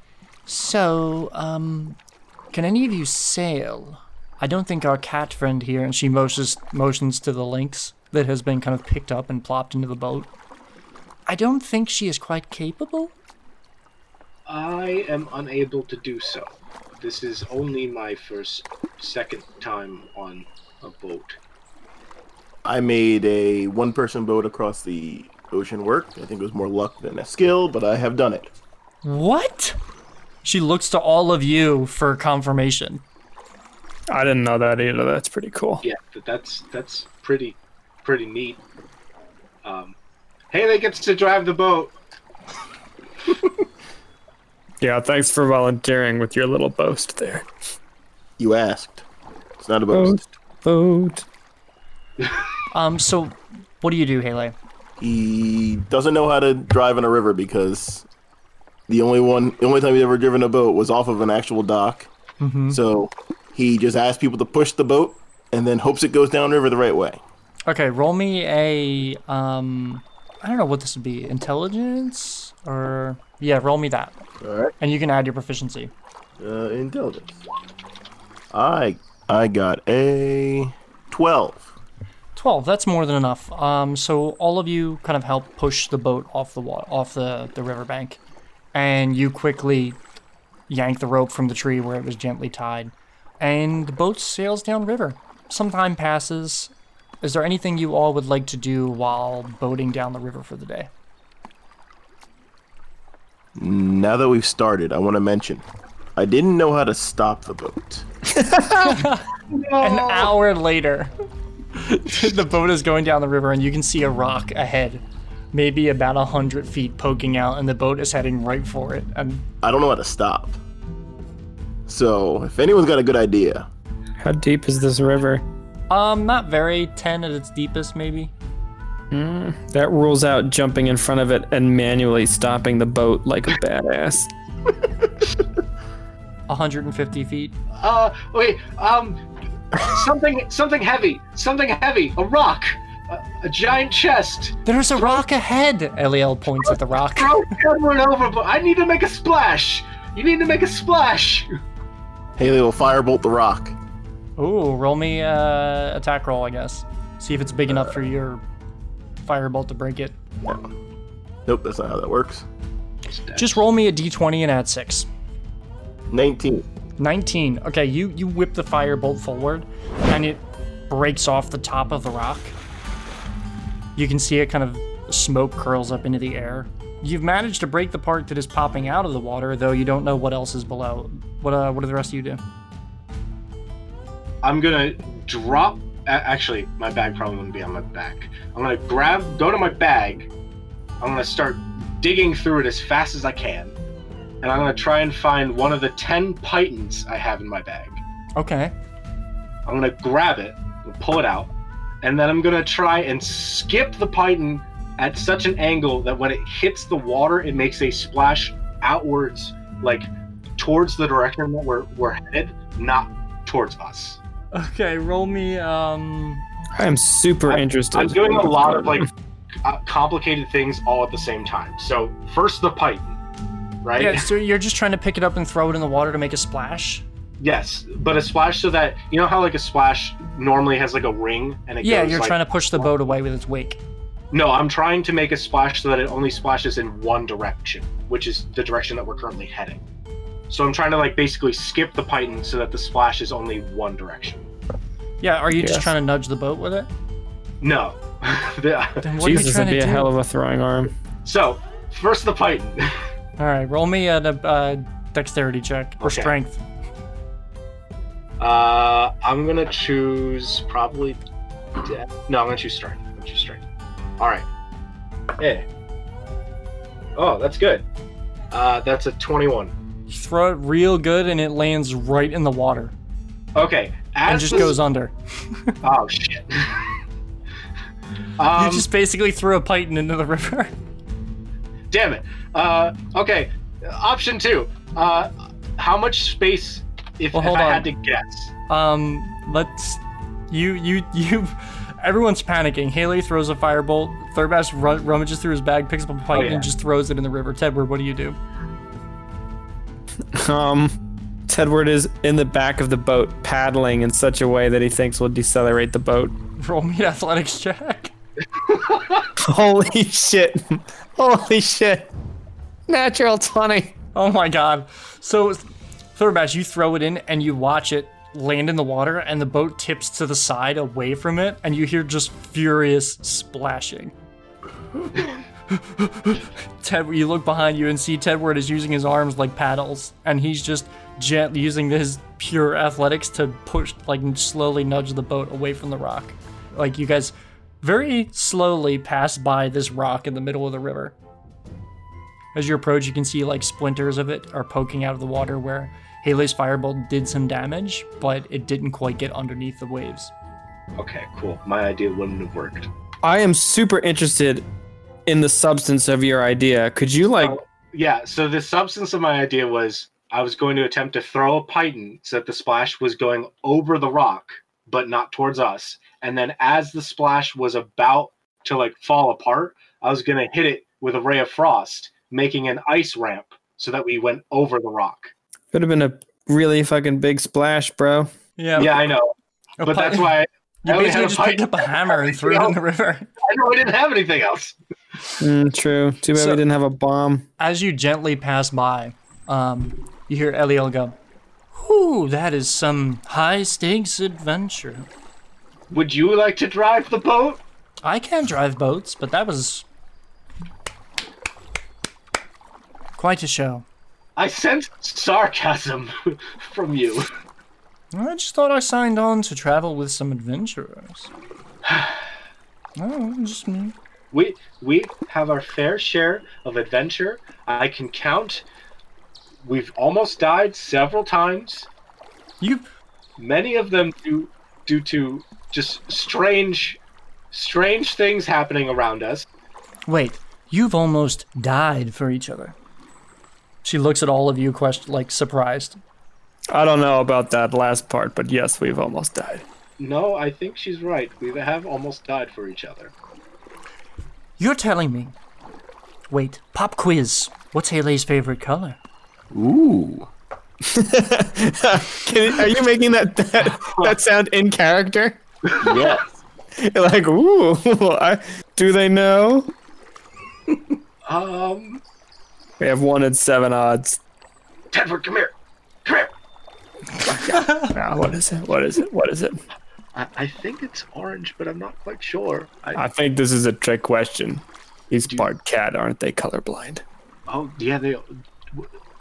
So, um, can any of you sail? I don't think our cat friend here, and she motions, motions to the lynx that has been kind of picked up and plopped into the boat. I don't think she is quite capable. I am unable to do so. This is only my first, second time on a boat. I made a one-person boat across the ocean work. I think it was more luck than a skill, but I have done it. What? She looks to all of you for confirmation. I didn't know that either. That's pretty cool. Yeah, that's that's pretty pretty neat. Um, Haley gets to drive the boat. Yeah, thanks for volunteering with your little boast there. You asked. It's not a boast. Boat. Um, so what do you do, Haley? He doesn't know how to drive in a river because the only one, the only time he ever driven a boat was off of an actual dock. Mhm. So he just asks people to push the boat and then hopes it goes downriver the right way. Okay, roll me a um I don't know what this would be. Intelligence or yeah, roll me that. All right. And you can add your proficiency. Uh, intelligence. I I got a twelve. 12 that's more than enough um, so all of you kind of help push the boat off the wa- off the, the riverbank and you quickly yank the rope from the tree where it was gently tied and the boat sails downriver some time passes is there anything you all would like to do while boating down the river for the day Now that we've started, I want to mention I didn't know how to stop the boat. an hour later the boat is going down the river and you can see a rock ahead maybe about a hundred feet poking out and the boat is heading right for it and I don't know how to stop. So if anyone's got a good idea, How deep is this river? Um, not very. Ten at its deepest, maybe. Mm, that rules out jumping in front of it and manually stopping the boat like a badass. 150 feet. Uh, wait. Um, something something heavy. Something heavy. A rock. A, a giant chest. There's a rock ahead. Eliel points at the rock. Throw everyone over, but I need to make a splash. You need to make a splash. Haley will firebolt the rock. Ooh, roll me uh, attack roll, I guess. See if it's big enough for your firebolt to break it. Nope, that's not how that works. Just roll me a d20 and add six. 19. 19. Okay, you you whip the firebolt forward, and it breaks off the top of the rock. You can see it kind of smoke curls up into the air. You've managed to break the part that is popping out of the water, though you don't know what else is below. What uh, what do the rest of you do? I'm gonna drop. Actually, my bag probably wouldn't be on my back. I'm gonna grab, go to my bag. I'm gonna start digging through it as fast as I can, and I'm gonna try and find one of the ten pythons I have in my bag. Okay. I'm gonna grab it, pull it out, and then I'm gonna try and skip the python at such an angle that when it hits the water, it makes a splash outwards, like towards the direction that we're we're headed, not towards us. Okay, roll me. Um, I am super interested. I'm doing a lot of like uh, complicated things all at the same time. So first the python, right? yeah. So you're just trying to pick it up and throw it in the water to make a splash. Yes, but a splash so that you know how like a splash normally has like a ring and it Yeah, goes, you're like- trying to push the boat away with its wake. No, I'm trying to make a splash so that it only splashes in one direction, which is the direction that we're currently heading. So I'm trying to like basically skip the python so that the splash is only one direction. Yeah. Are you just trying to nudge the boat with it? No. The- Then what Jesus, trying that'd be to a do? hell of a throwing arm. so first the python. All right, roll me a, uh dexterity check or Okay. strength. Uh, I'm gonna choose probably. De- no, I'm gonna choose strength. I'm gonna choose strength. All right. Hey. Oh, that's good. Uh, that's a 21. You throw it real good, and it lands right in the water Okay. As and just the- goes under. Oh shit. um, you just basically threw a python into the river. Damn it. Uh, okay. Option two. Uh, how much space if, Well, if I on. had to guess? Um, let's. You, you, you. Everyone's panicking. Haley throws a firebolt. Thurbash rummages through his bag, picks up a python, Oh, yeah. and just throws it in the river. Tedward, what do you do? Um, Tedward is in the back of the boat, paddling in such a way that he thinks will decelerate the boat. Roll me an athletics check. Holy shit! Holy shit! Natural twenty. Oh my god. So, Thurbash, you throw it in and you watch it land in the water and the boat tips to the side away from it and you hear just furious splashing. Ted, you look behind you and see Tedward is using his arms like paddles, and he's just gently using his pure athletics to push, like slowly nudge the boat away from the rock. Like you guys very slowly pass by this rock in the middle of the river. As you approach, you can see like splinters of it are poking out of the water where Haley's firebolt did some damage, but it didn't quite get underneath the waves. Okay, cool. My idea wouldn't have worked. I am super interested in the substance of your idea. Could you like Yeah, so the substance of my idea was I was going to attempt to throw a python so that the splash was going over the rock, but not towards us. And then as the splash was about to like fall apart, I was gonna hit it with a ray of frost, making an ice ramp so that we went over the rock. could have been a really fucking big splash, bro? Yeah. Yeah, I know. A But pi- that's why I, You I basically just picked up a hammer and threw it in the river. I know I didn't have anything else. Mm, true. Too bad So- we didn't have a bomb. As you gently pass by, um, you hear Eliel go, Ooh, that is some high stakes adventure. Would you like to drive the boat? I can't drive boats, but that was quite a show. I sense sarcasm from you. I just thought I signed on to travel with some adventurers. Oh, just me. We we have our fair share of adventure. I can count. We've almost died several times. You many of them due due to just strange strange things happening around us. Wait, you've almost died for each other. She looks at all of you, question like surprised. I don't know about that last part, but yes, we've almost died. No, I think she's right. We have almost died for each other. You're telling me. Wait, pop quiz. What's Haley's favorite color? Ooh. Can, are you making that, that that sound in character? Yes. You're like, ooh, I, do they know? Um, We have one in seven odds. Tedford, come here. Come here. Ah, what is it? What is it? What is it? I, I think it's orange, but I'm not quite sure. I, I think this is a trick question. He's part cat, aren't they colorblind? oh yeah, they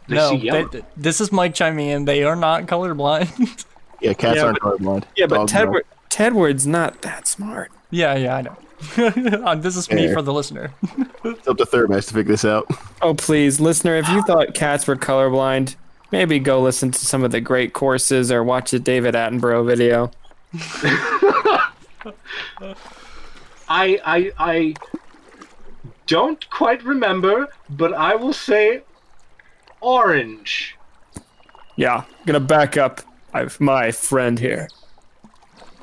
they no, see yellow. they- this is Mike chiming in. They are not colorblind. Yeah, cats Yeah, aren't but- colorblind. Yeah, but Dogs are. Tedward, Tedward's not that smart. yeah, yeah, I know. Uh, this is me Yeah. for the listener. It's up to Thurbash to figure this out. Oh, please, listener, if you thought cats were colorblind, maybe go listen to some of the great courses or watch the David Attenborough video. I I I don't quite remember, but I will say orange. Yeah, gonna back up I've my friend here.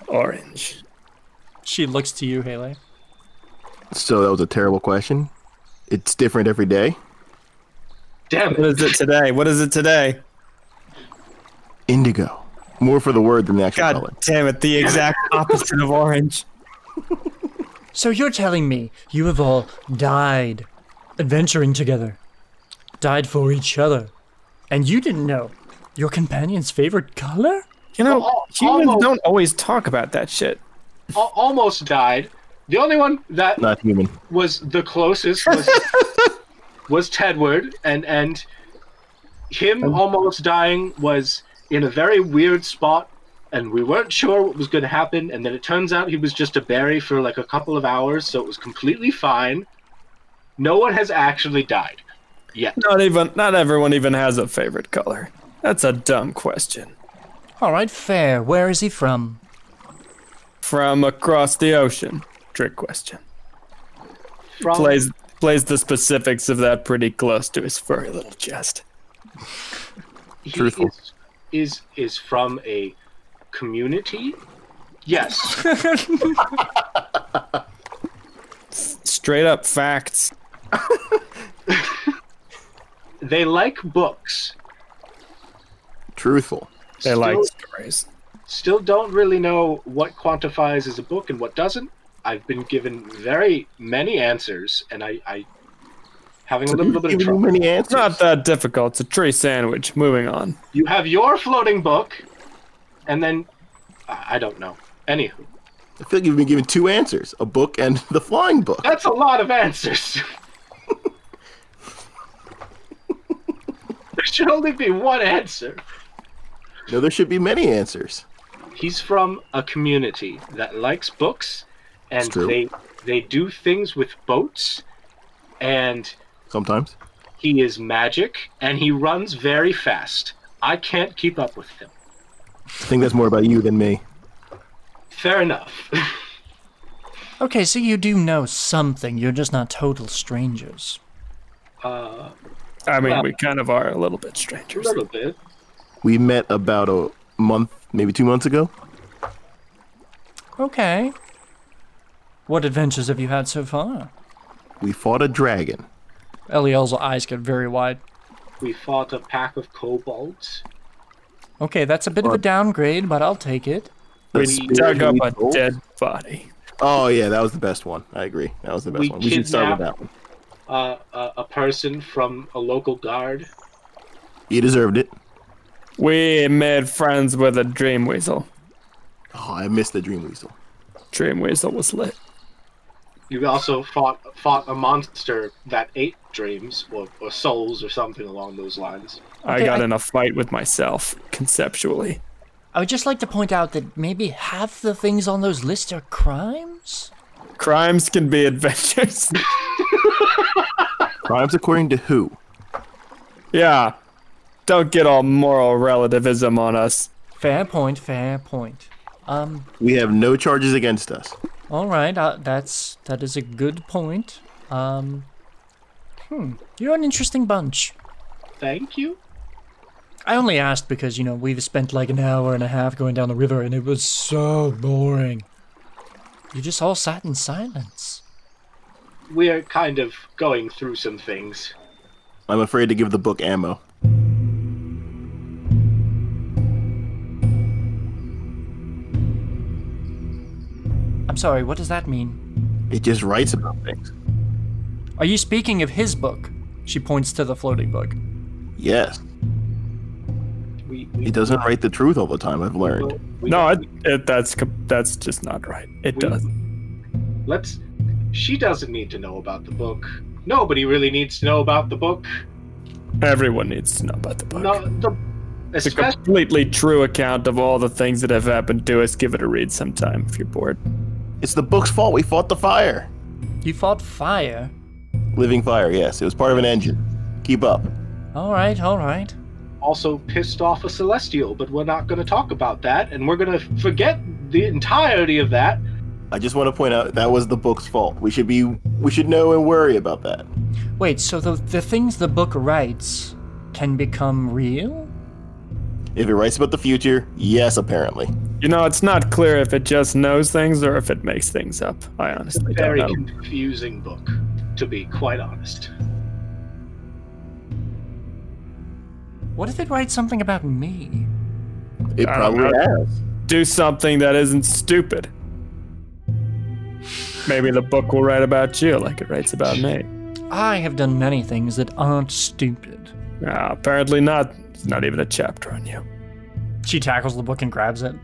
Orange. She looks to you, Haley. So that was a terrible question. It's different every day. Damn What it. is it today? What is it today? Indigo. More for the word than the actual God color. damn it, the exact opposite of orange. So you're telling me you have all died adventuring together, died for each other, and you didn't know your companion's favorite color? You know, Al- humans almost- don't always talk about that shit. Al- almost died. The only one that Not human. was the closest was was Tedward, and and him almost dying was in a very weird spot, and we weren't sure what was going to happen. And then it turns out he was just a berry for like a couple of hours, so it was completely fine. No one has actually died yet. Not even not everyone even has a favorite color. That's a dumb question. All right, fair. Where is he from? From across the ocean. Trick question. From Plays plays the specifics of that pretty close to his furry little chest. he Truthful. is, is is from a community. Yes, Straight up facts. they like books. Truthful. They like Still- stories. Still don't really know what quantifies as a book and what doesn't. I've been given very many answers, and I, I having a little, bit of Giving you trouble. many It's answers. not that difficult. It's a tree sandwich. Moving on. You have your floating book. and then I I don't know. Anywho, I feel like you've been given two answers: a book and the flying book. that's a lot of answers. there should only be one answer. No, there should be many answers. He's from a community that likes books, and they they do things with boats, and Sometimes. he is magic, and he runs very fast. I can't keep up with him. I think that's more about you than me. Fair enough. Okay, so you do know something. You're just not total strangers. uh, I mean, Well- we kind of are a little bit strangers. a little bit. We met about a month, maybe two months ago. Okay. What adventures have you had so far? We fought a dragon. Eliel's eyes get very wide. We fought a pack of kobolds. Okay, that's a bit of a downgrade, but I'll take it. We dug up a dead body. Oh yeah, that was the best one. I agree. That was the best We one. We should start with that one. Uh, a, a person from a local guard. He deserved it. We made friends with a dream weasel. Oh, I missed the dream weasel. Dream weasel was lit. You also fought fought a monster that ate dreams or, or souls or something along those lines. I got I- in a fight with myself, conceptually. I would just like to point out that maybe half the things on those lists are crimes? Crimes can be adventures. Crimes according to who? yeah. Don't get all moral relativism on us. Fair point, fair point. Um, We have no charges against us. All right, uh, that's that is a good point. Um, hmm, you're an interesting bunch. Thank you. I only asked because, you know, we've spent like an hour and a half going down the river and it was so boring. You just all sat in silence. We are kind of going through some things. I'm afraid to give the book ammo. Sorry, what does that mean? It just writes about things. Are you speaking of his book? She points to the floating book. Yes. We, we It doesn't write the truth all the time, I've learned. we- No, it, it, that's that's just not right. It We- does. Let's. She doesn't need to know about the book. Nobody really needs to know about the book. Everyone needs to know about the book. No, the it's a completely true account of all the things that have happened to us. Give it a read sometime if you're bored. It's the book's fault. We fought the fire. You fought fire. Living fire, yes. It was part of an engine. Keep up. All right, all right. also pissed off a celestial, but we're not going to talk about that, and we're going to forget the entirety of that. I just want to point out that was the book's fault. We should be we should know and worry about that. Wait, so the the things the book writes can become real? If it writes about the future, yes, apparently. You know, it's not clear if it just knows things or if it makes things up. I honestly don't Very know. confusing book, to be quite honest. What if it writes something about me? It I probably know. has. Do something that isn't stupid. Maybe the book will write about you like it writes about me. I have done many things that aren't stupid. Ah, apparently not. It's not even a chapter on you. She tackles the book and grabs it.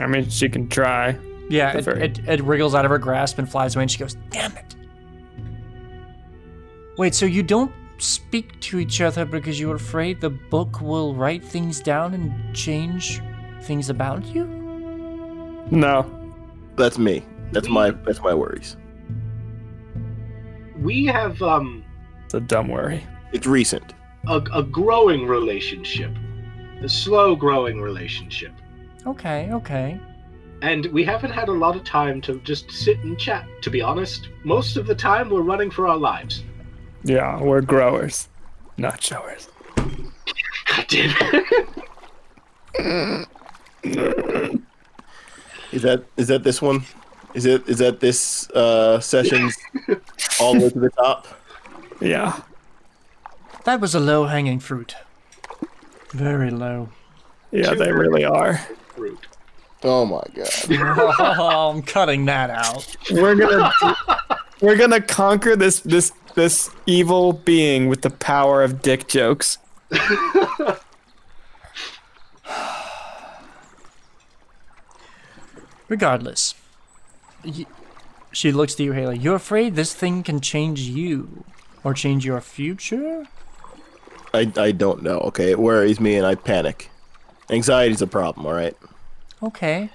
I mean, she can try. Yeah, it, it, it wriggles out of her grasp and flies away, and she goes, Damn it. Wait, so you don't speak to each other because you're afraid the book will write things down and change things about you? No. That's me. That's my that's my worries. We have um, It's a dumb worry. It's recent. a, a growing relationship, a slow growing relationship. Okay, okay. And we haven't had a lot of time to just sit and chat, to be honest. Most of the time, we're running for our lives. Yeah, we're growers, not showers. God damn it. Is that is that this one? Is it is that this uh session's all the way to the top? Yeah. That was a low hanging fruit. Very low. Yeah, they really are. Rude. Oh my god. oh, I'm cutting that out. We're gonna we're gonna conquer this this this evil being with the power of dick jokes. Regardless, y- she looks to you, Haley. You're afraid this thing can change you or change your future? I, I don't know. Okay, it worries me and I panic. Anxiety's a problem. All right. Okay.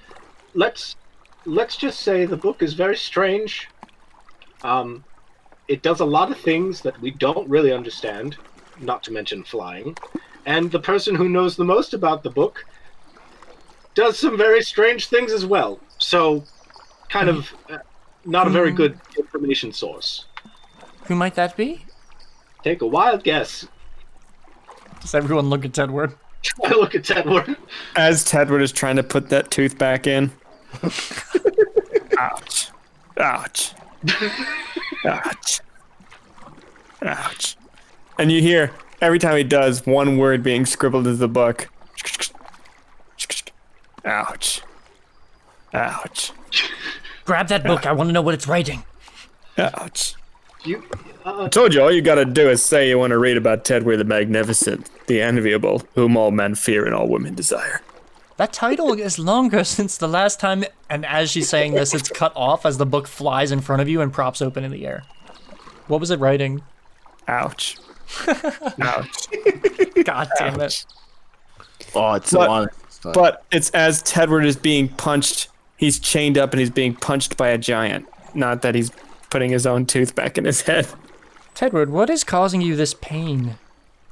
let's let's just say the book is very strange. Um, it does a lot of things that we don't really understand, not to mention flying. And the person who knows the most about the book does some very strange things as well. So, kind of uh, not a very Hmm. good information source. Who might that be? Take a wild guess. Does everyone look at Tedward? I look at Tedward. As Tedward is trying to put that tooth back in. Ouch. Ouch. Ouch. Ouch. And you hear every time he does one word being scribbled into the book. Ouch. Ouch. Grab that book. I want to know what it's writing. Ouch. You, uh, I told you all you gotta do is say you want to read about Tedward the Magnificent, the Enviable, whom all men fear and all women desire. That title is longer since the last time, and as she's saying this, it's cut off as the book flies in front of you and props open in the air. What was it writing? Ouch. Ouch. God damn it. Oh, it's so But- honest. But it's as Tedward is being punched, he's chained up and he's being punched by a giant. Not that he's putting his own tooth back in his head. Tedward, what is causing you this pain?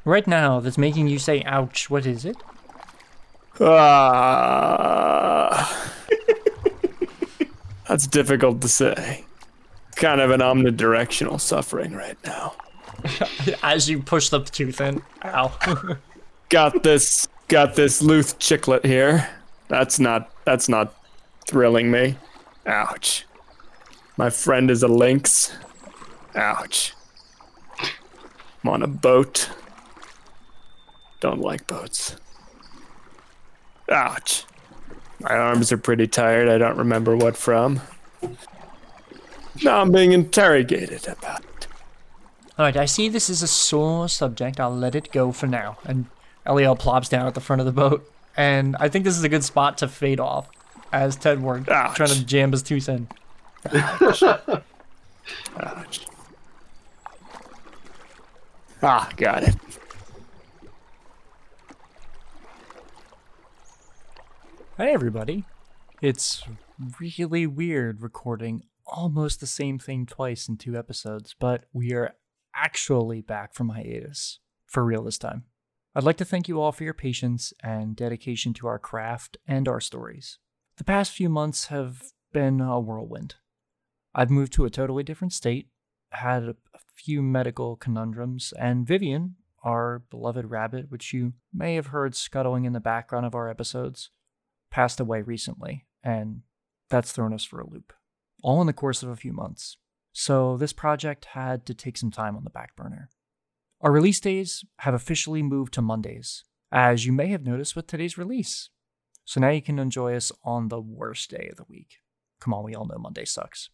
Right now, that's making you say ouch. What is it? Ah. That's difficult to say. Kind of an omnidirectional suffering right now. As you push the tooth in. Ow. Got this got this Luth chiclet here. That's not that's not thrilling me. Ouch. My friend is a lynx. Ouch. I'm on a boat. Don't like boats. Ouch. My arms are pretty tired. I don't remember what from. Now I'm being interrogated about it. Alright, I see this is a sore subject. I'll let it go for now. And Eliel plops down at the front of the boat. And I think this is a good spot to fade off as Tedward Ouch. trying to jam his tooth in. Ah, got it. Hey, everybody. It's really weird recording almost the same thing twice in two episodes, but we are actually back from hiatus. For real this time. I'd like to thank you all for your patience and dedication to our craft and our stories. The past few months have been a whirlwind. I've moved to a totally different state, had a few medical conundrums, and Vivian, our beloved rabbit, which you may have heard scuttling in the background of our episodes, passed away recently, and that's thrown us for a loop. All in the course of a few months. So this project had to take some time on the back burner. Our release days have officially moved to Mondays, as you may have noticed with today's release. So now you can enjoy us on the worst day of the week. Come on, we all know Monday sucks.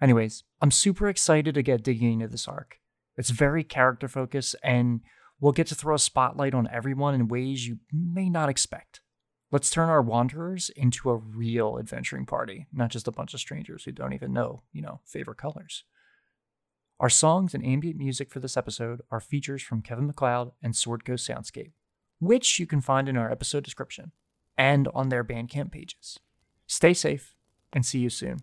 Anyways, I'm super excited to get digging into this arc. It's very character focused, and we'll get to throw a spotlight on everyone in ways you may not expect. Let's turn our wanderers into a real adventuring party, not just a bunch of strangers who don't even know, you know, favorite colors. Our songs and ambient music for this episode are features from Kevin MacLeod and Sword Coast Soundscape, which you can find in our episode description and on their Bandcamp pages. Stay safe and see you soon.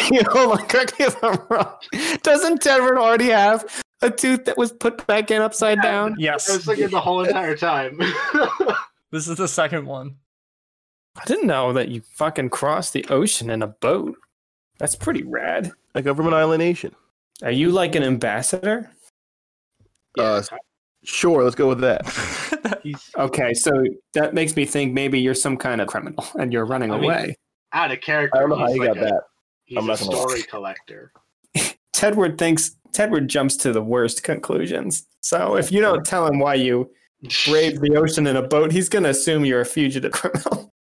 Hold on, correct me if I'm wrong. Doesn't Tedward already have a tooth that was put back in upside down? Yes. I Yes, was thinking the whole entire time. this is the second one. I didn't know that you fucking crossed the ocean in a boat. That's pretty rad. A government island nation. Are you like an ambassador? Uh, sure, let's go with that. Okay, so that makes me think maybe you're some kind of criminal and you're running I mean, away. out of character. I don't know how you like got a, that. He's I'm a story collector. Tedward thinks Tedward jumps to the worst conclusions. So if you don't tell him why you braved the ocean in a boat, he's gonna assume you're a fugitive criminal.